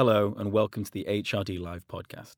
Hello, and welcome to the HRD Live podcast.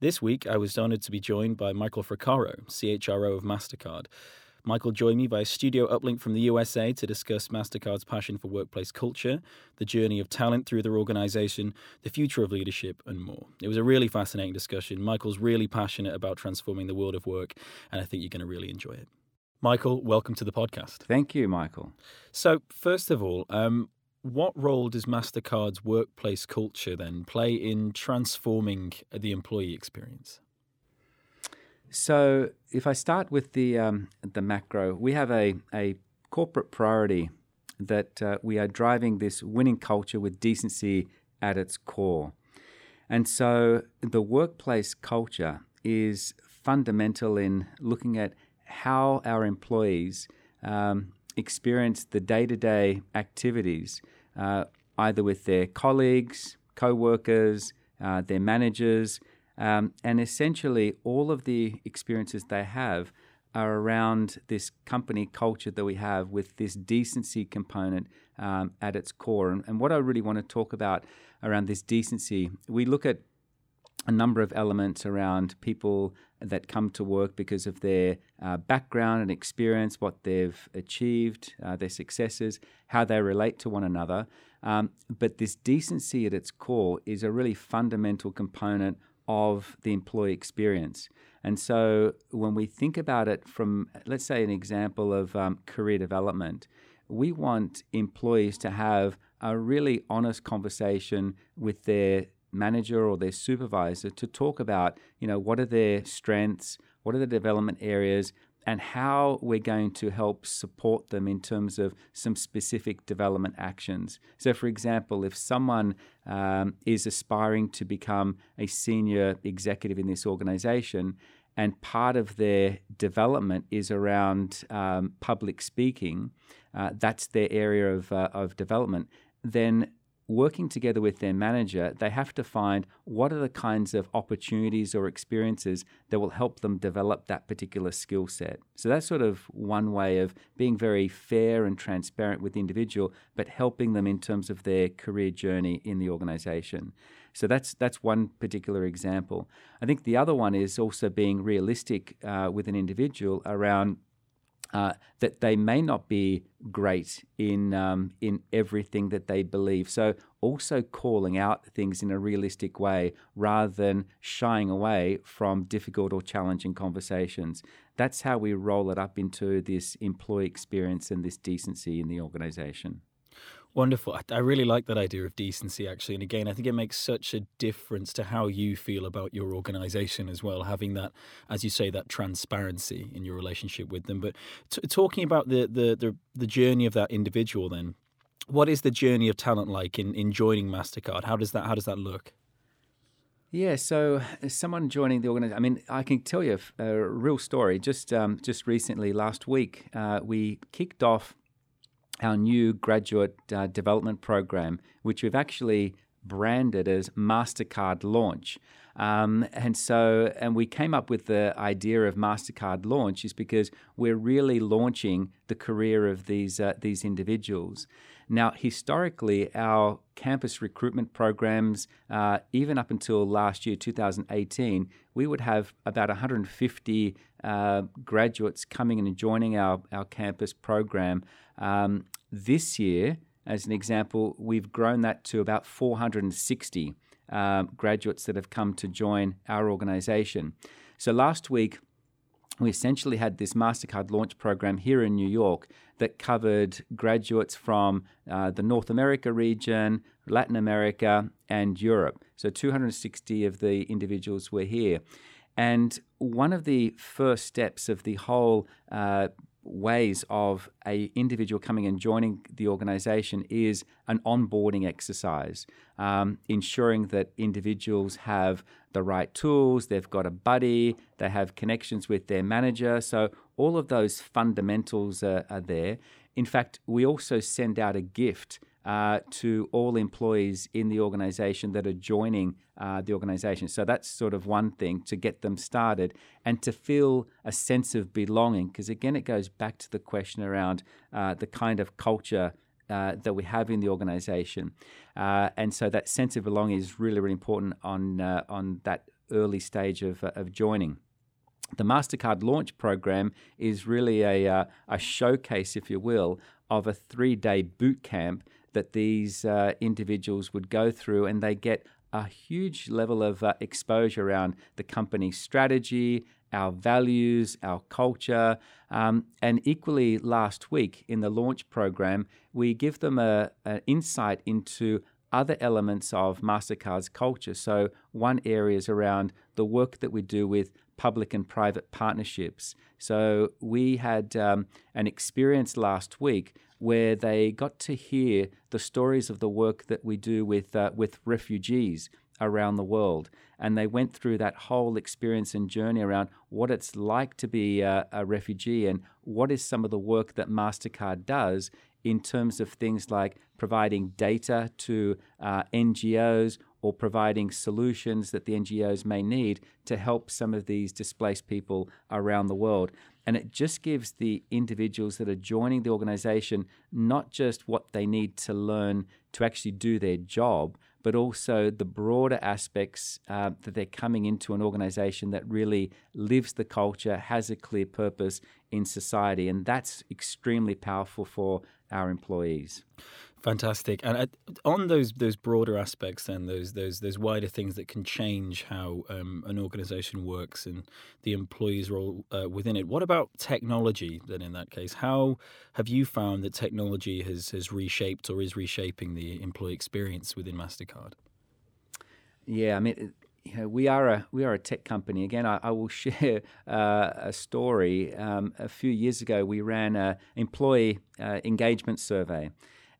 This week, I was honored to be joined by Michael Fraccaro, CHRO of MasterCard. Michael joined me via studio uplink from the USA to discuss MasterCard's passion for workplace culture, the journey of talent through their organization, the future of leadership, and more. It was a really fascinating discussion. Michael's really passionate about transforming the world of work, and I think you're going to really enjoy it. Michael, welcome to the podcast. Thank you, Michael. So, first of all, um, what role does MasterCard's workplace culture then play in transforming the employee experience? So, if I start with the um, the macro, we have a, a corporate priority that uh, we are driving this winning culture with decency at its core. And so, the workplace culture is fundamental in looking at how our employees um, experience the day to day activities, uh, either with their colleagues, co workers, uh, their managers, um, and essentially all of the experiences they have are around this company culture that we have with this decency component um, at its core. And, and what I really want to talk about around this decency, we look at a number of elements around people that come to work because of their uh, background and experience, what they've achieved, uh, their successes, how they relate to one another. Um, but this decency at its core is a really fundamental component of the employee experience. And so when we think about it from, let's say, an example of um, career development, we want employees to have a really honest conversation with their manager or their supervisor to talk about, you know, what are their strengths, what are the development areas, and how we're going to help support them in terms of some specific development actions. So, for example, if someone um, is aspiring to become a senior executive in this organization, and part of their development is around um, public speaking, uh, that's their area of, uh, of development, then working together with their manager, they have to find what are the kinds of opportunities or experiences that will help them develop that particular skill set. So that's sort of one way of being very fair and transparent with the individual, but helping them in terms of their career journey in the organization. So that's that's one particular example. I think the other one is also being realistic uh, with an individual around uh, that they may not be great in um, in everything that they believe. So also calling out things in a realistic way rather than shying away from difficult or challenging conversations. That's how we roll it up into this employee experience and this decency in the organization. Wonderful. I really like that idea of decency, actually. And again, I think it makes such a difference to how you feel about your organization as well, having that, as you say, that transparency in your relationship with them. But t- talking about the, the, the, the journey of that individual, then, what is the journey of talent like in, in joining MasterCard? How does that, how does that look? Yeah, so someone joining the organization. I mean, I can tell you a, a real story. Just um, just recently, last week, uh, we kicked off our new graduate uh, development program, which we've actually branded as MasterCard Launch. Um, and so, and we came up with the idea of MasterCard Launch is because we're really launching the career of these uh, these individuals. Now, historically, our campus recruitment programs, uh, even up until last year, 2018, we would have about 150 uh, graduates coming and joining our, our campus program. Um, this year, as an example, we've grown that to about 460 um, graduates that have come to join our organization. So last week, we essentially had this MasterCard launch program here in New York that covered graduates from uh, the North America region, Latin America, and Europe. So 260 of the individuals were here. And one of the first steps of the whole uh, ways of a individual coming and joining the organization is an onboarding exercise, um, ensuring that individuals have the right tools, they've got a buddy, they have connections with their manager. So all of those fundamentals are, are there. In fact, we also send out a gift uh, to all employees in the organization that are joining uh, the organization. So that's sort of one thing to get them started and to feel a sense of belonging. Because again, it goes back to the question around uh, the kind of culture uh, that we have in the organization. Uh, and so that sense of belonging is really, really important on, uh, on that early stage of, of joining. The MasterCard launch program is really a, uh, a showcase, if you will, of a three day boot camp that these uh, individuals would go through, and they get a huge level of uh, exposure around the company's strategy, our values, our culture. Um, and equally, last week in the launch program, we give them an insight into other elements of MasterCard's culture. So, one area is around the work that we do with public and private partnerships. So, we had um, an experience last week where they got to hear the stories of the work that we do with, uh, with refugees around the world. And they went through that whole experience and journey around what it's like to be a, a refugee and what is some of the work that MasterCard does in terms of things like providing data to uh, NGOs or providing solutions that the NGOs may need to help some of these displaced people around the world. And it just gives the individuals that are joining the organization not just what they need to learn to actually do their job, but also the broader aspects uh, that they're coming into an organization that really lives the culture, has a clear purpose in society. And that's extremely powerful for our employees. Fantastic. And on those those broader aspects and those those those wider things that can change how um, an organization works and the employees' role uh, within it. What about technology? Then, in that case, how have you found that technology has has reshaped or is reshaping the employee experience within Mastercard? Yeah, I mean. You know, we are a we are a tech company. Again, I, I will share uh, a story. Um, a few years ago, we ran an employee uh, engagement survey,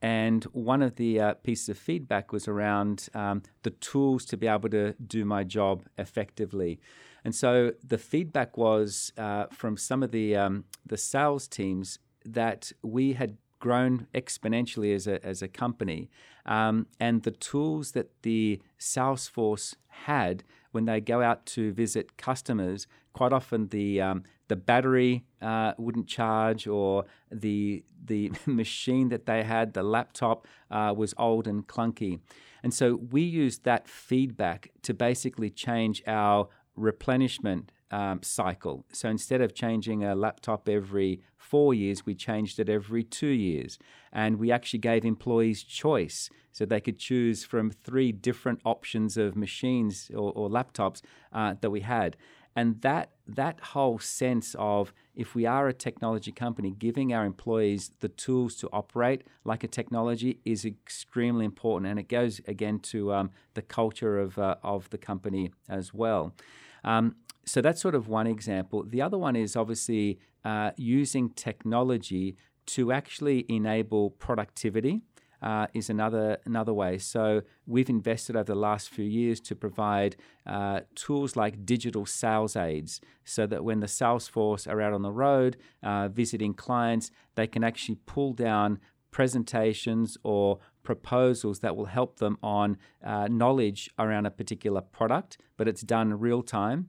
and one of the uh, pieces of feedback was around um, the tools to be able to do my job effectively. And so the feedback was uh, from some of the um, the sales teams that we had grown exponentially as a, as a company. Um, and the tools that the sales force had when they go out to visit customers, quite often the um, the battery uh, wouldn't charge, or the the machine that they had, the laptop, uh, was old and clunky. And so we used that feedback to basically change our replenishment um, cycle. So instead of changing a laptop every four years, we changed it every two years. And we actually gave employees choice. So they could choose from three different options of machines or, or laptops uh, that we had. And that that whole sense of if we are a technology company, giving our employees the tools to operate like a technology is extremely important, and it goes again to um, the culture of uh, of the company as well. Um, so that's sort of one example. The other one is obviously uh, using technology to actually enable productivity uh, is another another way. So we've invested over the last few years to provide uh, tools like digital sales aids, so that when the sales force are out on the road uh, visiting clients, they can actually pull down presentations or proposals that will help them on uh, knowledge around a particular product, but it's done real time.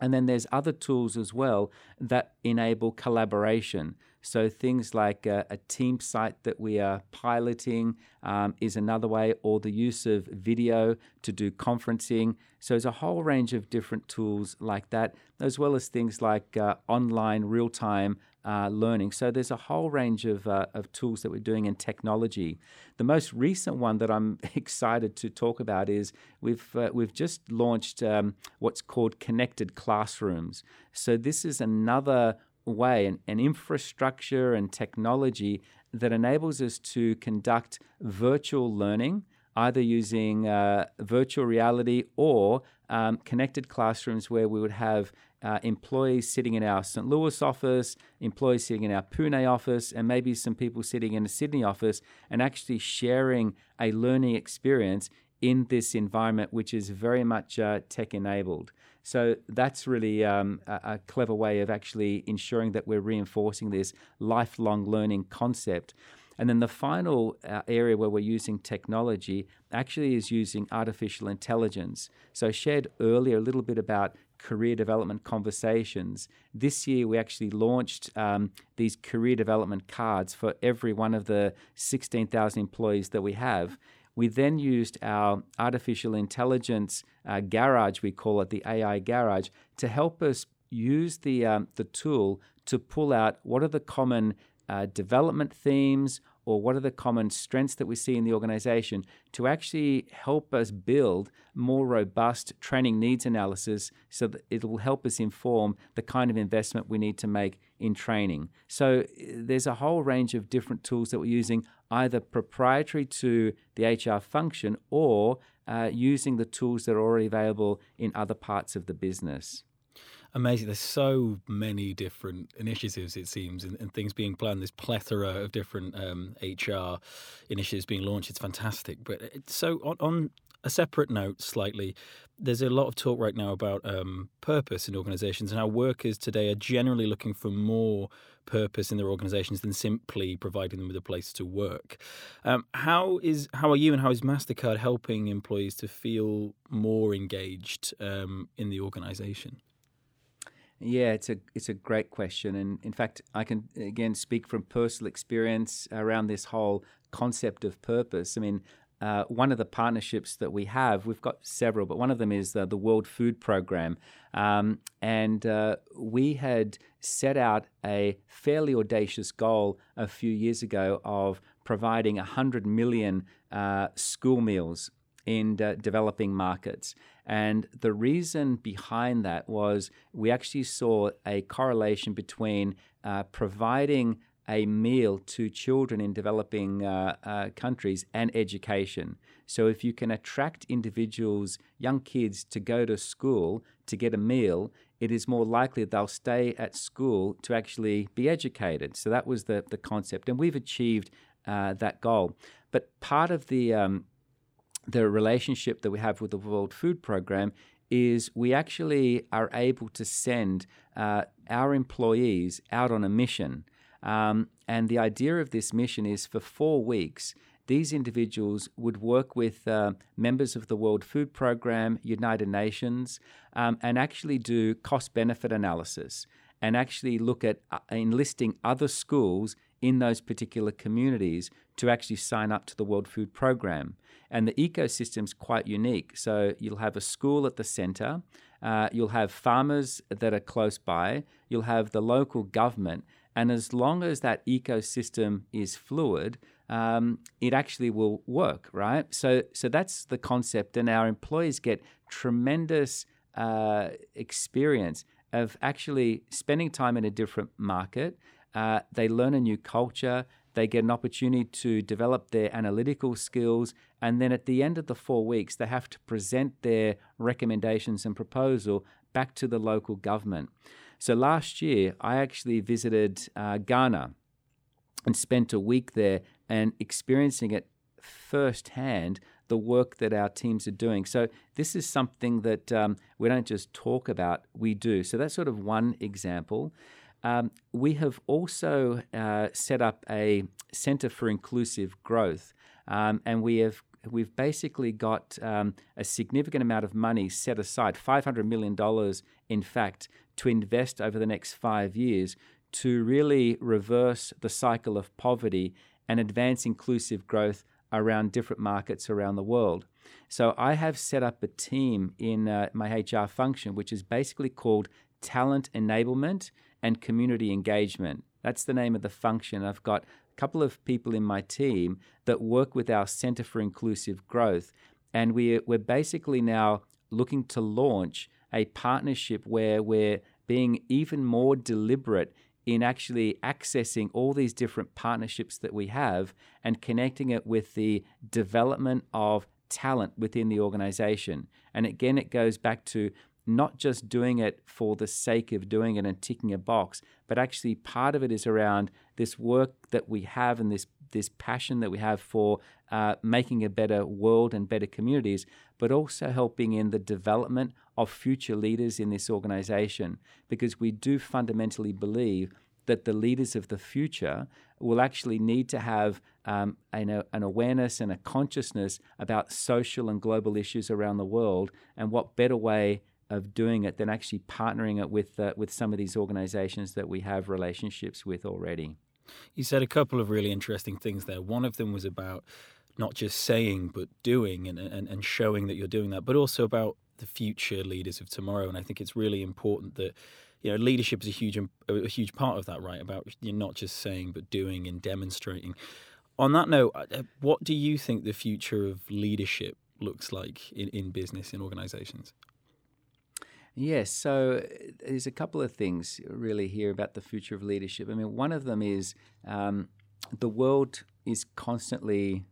And then there's other tools as well that enable collaboration. So things like a, a team site that we are piloting um, is another way, or the use of video to do conferencing. So there's a whole range of different tools like that, as well as things like uh, online real-time uh, learning. So there's a whole range of, uh, of tools that we're doing in technology. The most recent one that I'm excited to talk about is we've uh, we've just launched um, what's called connected classrooms. So this is another way, an, an infrastructure and technology that enables us to conduct virtual learning, either using uh, virtual reality or um, connected classrooms where we would have uh, employees sitting in our St. Louis office, employees sitting in our Pune office, and maybe some people sitting in a Sydney office and actually sharing a learning experience in this environment, which is very much uh, tech enabled. So that's really um, a, a, clever way of actually ensuring that we're reinforcing this lifelong learning concept. And then the final uh, area where we're using technology actually is using artificial intelligence. So I shared earlier a little bit about career development conversations. This year, we actually launched um, these career development cards for every one of the 16,000 employees that we have. We then used our artificial intelligence uh, garage, we call it the AI garage, to help us use the, um, the tool to pull out what are the common uh, development themes or what are the common strengths that we see in the organization to actually help us build more robust training needs analysis so that it will help us inform the kind of investment we need to make in training. So there's a whole range of different tools that we're using, either proprietary to the HR function or uh, using the tools that are already available in other parts of the business amazing. There's so many different initiatives, it seems, and, and things being planned. There's plethora of different um, HR initiatives being launched. It's fantastic. But so on, on, a separate note, slightly, there's a lot of talk right now about um, purpose in organizations and how workers today are generally looking for more purpose in their organizations than simply providing them with a place to work. Um, how is how are you and how is Mastercard helping employees to feel more engaged um, in the organization? Yeah, it's a it's a great question, and in fact, I can again speak from personal experience around this whole concept of purpose. I mean, uh, one of the partnerships that we have, we've got several, but one of them is uh, the World Food Program. Um, and uh, we had set out a fairly audacious goal a few years ago of providing 100 million uh, school meals in developing markets. And the reason behind that was we actually saw a correlation between uh, providing a meal to children in developing uh, uh, countries and education. So, if you can attract individuals, young kids, to go to school to get a meal, it is more likely they'll stay at school to actually be educated. So, that was the, the concept. And we've achieved uh, that goal. But part of the um, the relationship that we have with the World Food Program is we actually are able to send uh, our employees out on a mission. Um, and the idea of this mission is for four weeks, these individuals would work with uh, members of the World Food Program, United Nations, um, and actually do cost benefit analysis and actually look at uh, enlisting other schools in those particular communities to actually sign up to the World Food Program. And the ecosystem is quite unique. So you'll have a school at the center, uh, you'll have farmers that are close by, you'll have the local government. And as long as that ecosystem is fluid, um, it actually will work, right? So, so that's the concept, and our employees get tremendous uh, experience of actually spending time in a different market. Uh, they learn a new culture. They get an opportunity to develop their analytical skills. And then at the end of the four weeks, they have to present their recommendations and proposal back to the local government. So last year, I actually visited uh, Ghana and spent a week there and experiencing it firsthand the work that our teams are doing. So this is something that um, we don't just talk about, we do. So that's sort of one example. Um, we have also uh, set up a Center for Inclusive Growth, um, and we have we've basically got um, a significant amount of money set aside, five hundred million dollars, in fact, to invest over the next five years to really reverse the cycle of poverty and advance inclusive growth around different markets around the world. So I have set up a team in uh, my HR function, which is basically called Talent Enablement and community engagement. That's the name of the function. I've got a couple of people in my team that work with our Center for Inclusive Growth, and we're, we're basically now looking to launch a partnership where we're being even more deliberate in actually accessing all these different partnerships that we have and connecting it with the development of talent within the organization. And again, it goes back to not just doing it for the sake of doing it and ticking a box, but actually part of it is around this work that we have and this this passion that we have for uh, making a better world and better communities, but also helping in the development of future leaders in this organization, because we do fundamentally believe that the leaders of the future will actually need to have um, an, an, awareness and a consciousness about social and global issues around the world. And what better way of doing it than actually partnering it with uh, with some of these organizations that we have relationships with already. You said a couple of really interesting things there. One of them was about not just saying but doing and, and, and showing that you're doing that, but also about the future leaders of tomorrow. And I think it's really important that you know leadership is a huge a huge part of that, right? About you're not just saying but doing and demonstrating. On that note, uh, what do you think the future of leadership looks like in, in business in organizations? Yes, so there's a couple of things really here about the future of leadership. I mean, one of them is um, the world is constantly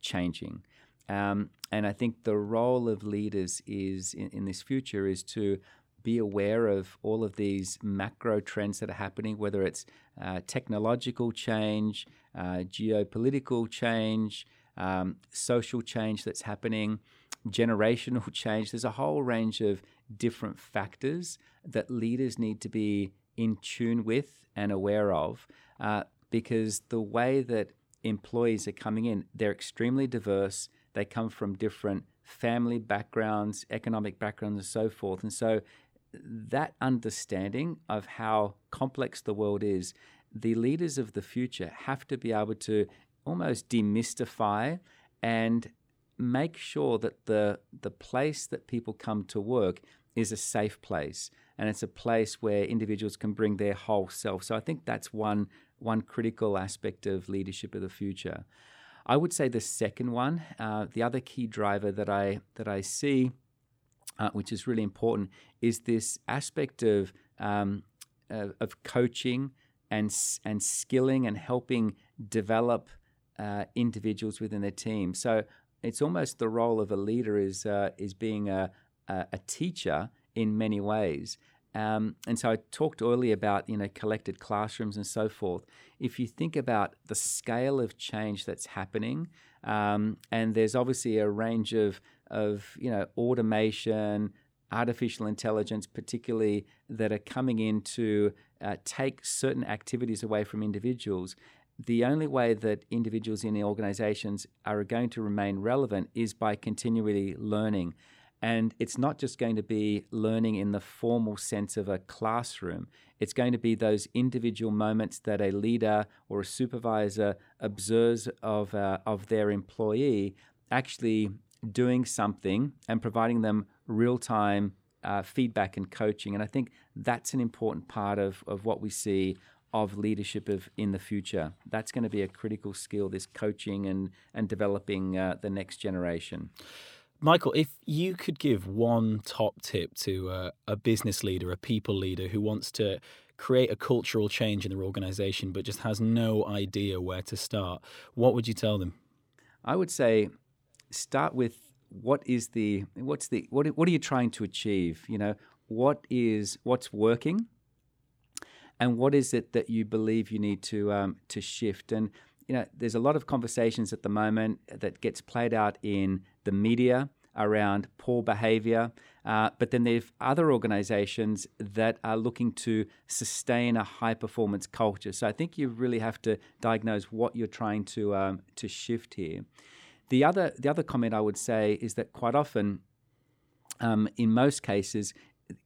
changing. Um, and I think the role of leaders is in, in, this future is to be aware of all of these macro trends that are happening, whether it's uh, technological change, uh, geopolitical change, um, social change that's happening, generational change. There's a whole range of different factors that leaders need to be in tune with and aware of uh, because the way that employees are coming in, they're extremely diverse. They come from different family backgrounds, economic backgrounds, and so forth. And so that understanding of how complex the world is, the leaders of the future have to be able to almost demystify and make sure that the the place that people come to work is a safe place and it's a place where individuals can bring their whole self. So I think that's one one critical aspect of leadership of the future. I would say the second one, uh, the other key driver that I that I see, uh, which is really important, is this aspect of um, uh, of coaching and and skilling and helping develop uh, individuals within their team. So it's almost the role of a leader is uh, is being a, a, a teacher in many ways. Um, and so I talked earlier about you know connected classrooms and so forth. If you think about the scale of change that's happening, um, and there's obviously a range of of you know automation, artificial intelligence, particularly that are coming in to uh, take certain activities away from individuals. The only way that individuals in the organizations are going to remain relevant is by continually learning. And it's not just going to be learning in the formal sense of a classroom. It's going to be those individual moments that a leader or a supervisor observes of, uh, of their employee actually doing something and providing them real time uh, feedback and coaching. And I think that's an important part of, of what we see of leadership of in the future. That's going to be a critical skill, this coaching and, and developing uh, the next generation. Michael, if you could give one top tip to uh, a business leader, a people leader who wants to create a cultural change in their organization but just has no idea where to start, what would you tell them? I would say start with what is the what's the what what are you trying to achieve? You know, what is what's working and what is it that you believe you need to um, to shift and you know, there's a lot of conversations at the moment that gets played out in the media around poor behavior. Uh, but then there's other organizations that are looking to sustain a high performance culture. So I think you really have to diagnose what you're trying to um, to shift here. The other the other comment I would say is that quite often, um, in most cases,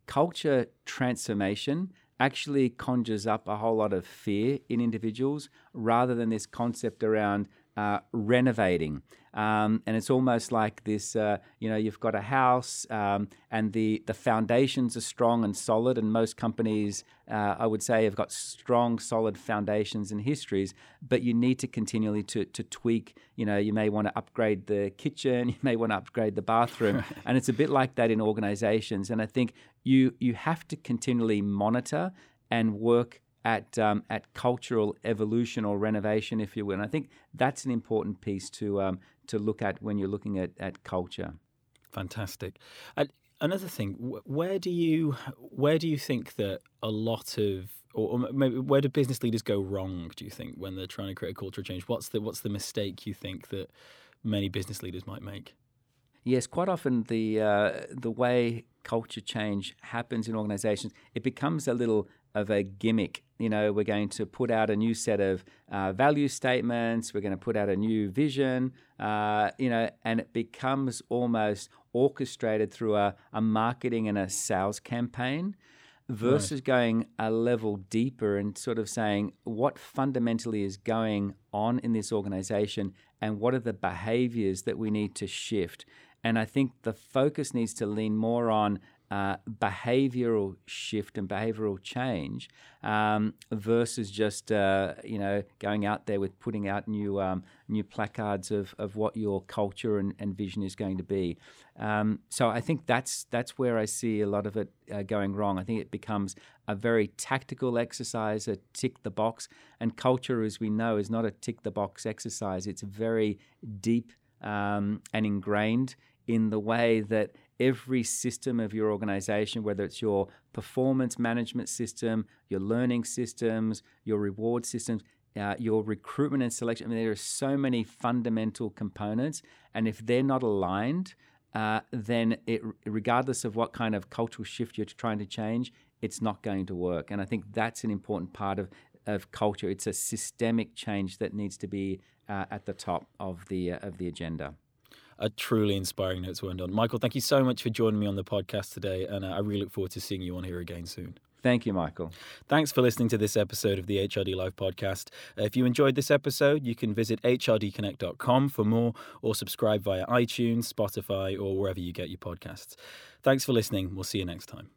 culture transformation actually conjures up a whole lot of fear in individuals rather than this concept around uh, renovating. Um, and it's almost like this uh, you know, you've got a house um, and the, the foundations are strong and solid. And most companies, uh, I would say, have got strong, solid foundations and histories, but you need to continually to, to tweak. You know, you may want to upgrade the kitchen, you may want to upgrade the bathroom. and it's a bit like that in organizations. And I think you, you have to continually monitor and work at um, at cultural evolution or renovation, if you will. And I think that's an important piece to um, to look at when you're looking at, at culture. Fantastic. And another thing, where do you where do you think that a lot of or maybe where do business leaders go wrong? Do you think when they're trying to create a cultural change? What's the what's the mistake you think that many business leaders might make? Yes, quite often the uh, the way culture change happens in organizations, it becomes a little of a gimmick. You know, we're going to put out a new set of uh, value statements. We're going to put out a new vision. Uh, you know, and it becomes almost orchestrated through a, a marketing and a sales campaign versus right. going a level deeper and sort of saying what fundamentally is going on in this organization and what are the behaviors that we need to shift. And I think the focus needs to lean more on uh, behavioral shift and behavioral change um, versus just uh, you know going out there with putting out new um, new placards of, of what your culture and, and vision is going to be. Um, so I think that's that's where I see a lot of it uh, going wrong. I think it becomes a very tactical exercise, a tick the box, and culture, as we know, is not a tick the box exercise. It's very deep um, and ingrained in the way that every system of your organization, whether it's your performance management system, your learning systems, your reward systems, uh, your recruitment and selection. I mean, there are so many fundamental components, and if they're not aligned, uh, then it, regardless of what kind of cultural shift you're trying to change, it's not going to work. And I think that's an important part of, of culture. It's a systemic change that needs to be uh, at the top of the uh, of the agenda a truly inspiring note to end on. Michael, thank you so much for joining me on the podcast today, and uh, I really look forward to seeing you on here again soon. Thank you, Michael. Thanks for listening to this episode of the HRD Live podcast. If you enjoyed this episode, you can visit hrdconnect.com for more or subscribe via iTunes, Spotify, or wherever you get your podcasts. Thanks for listening. We'll see you next time.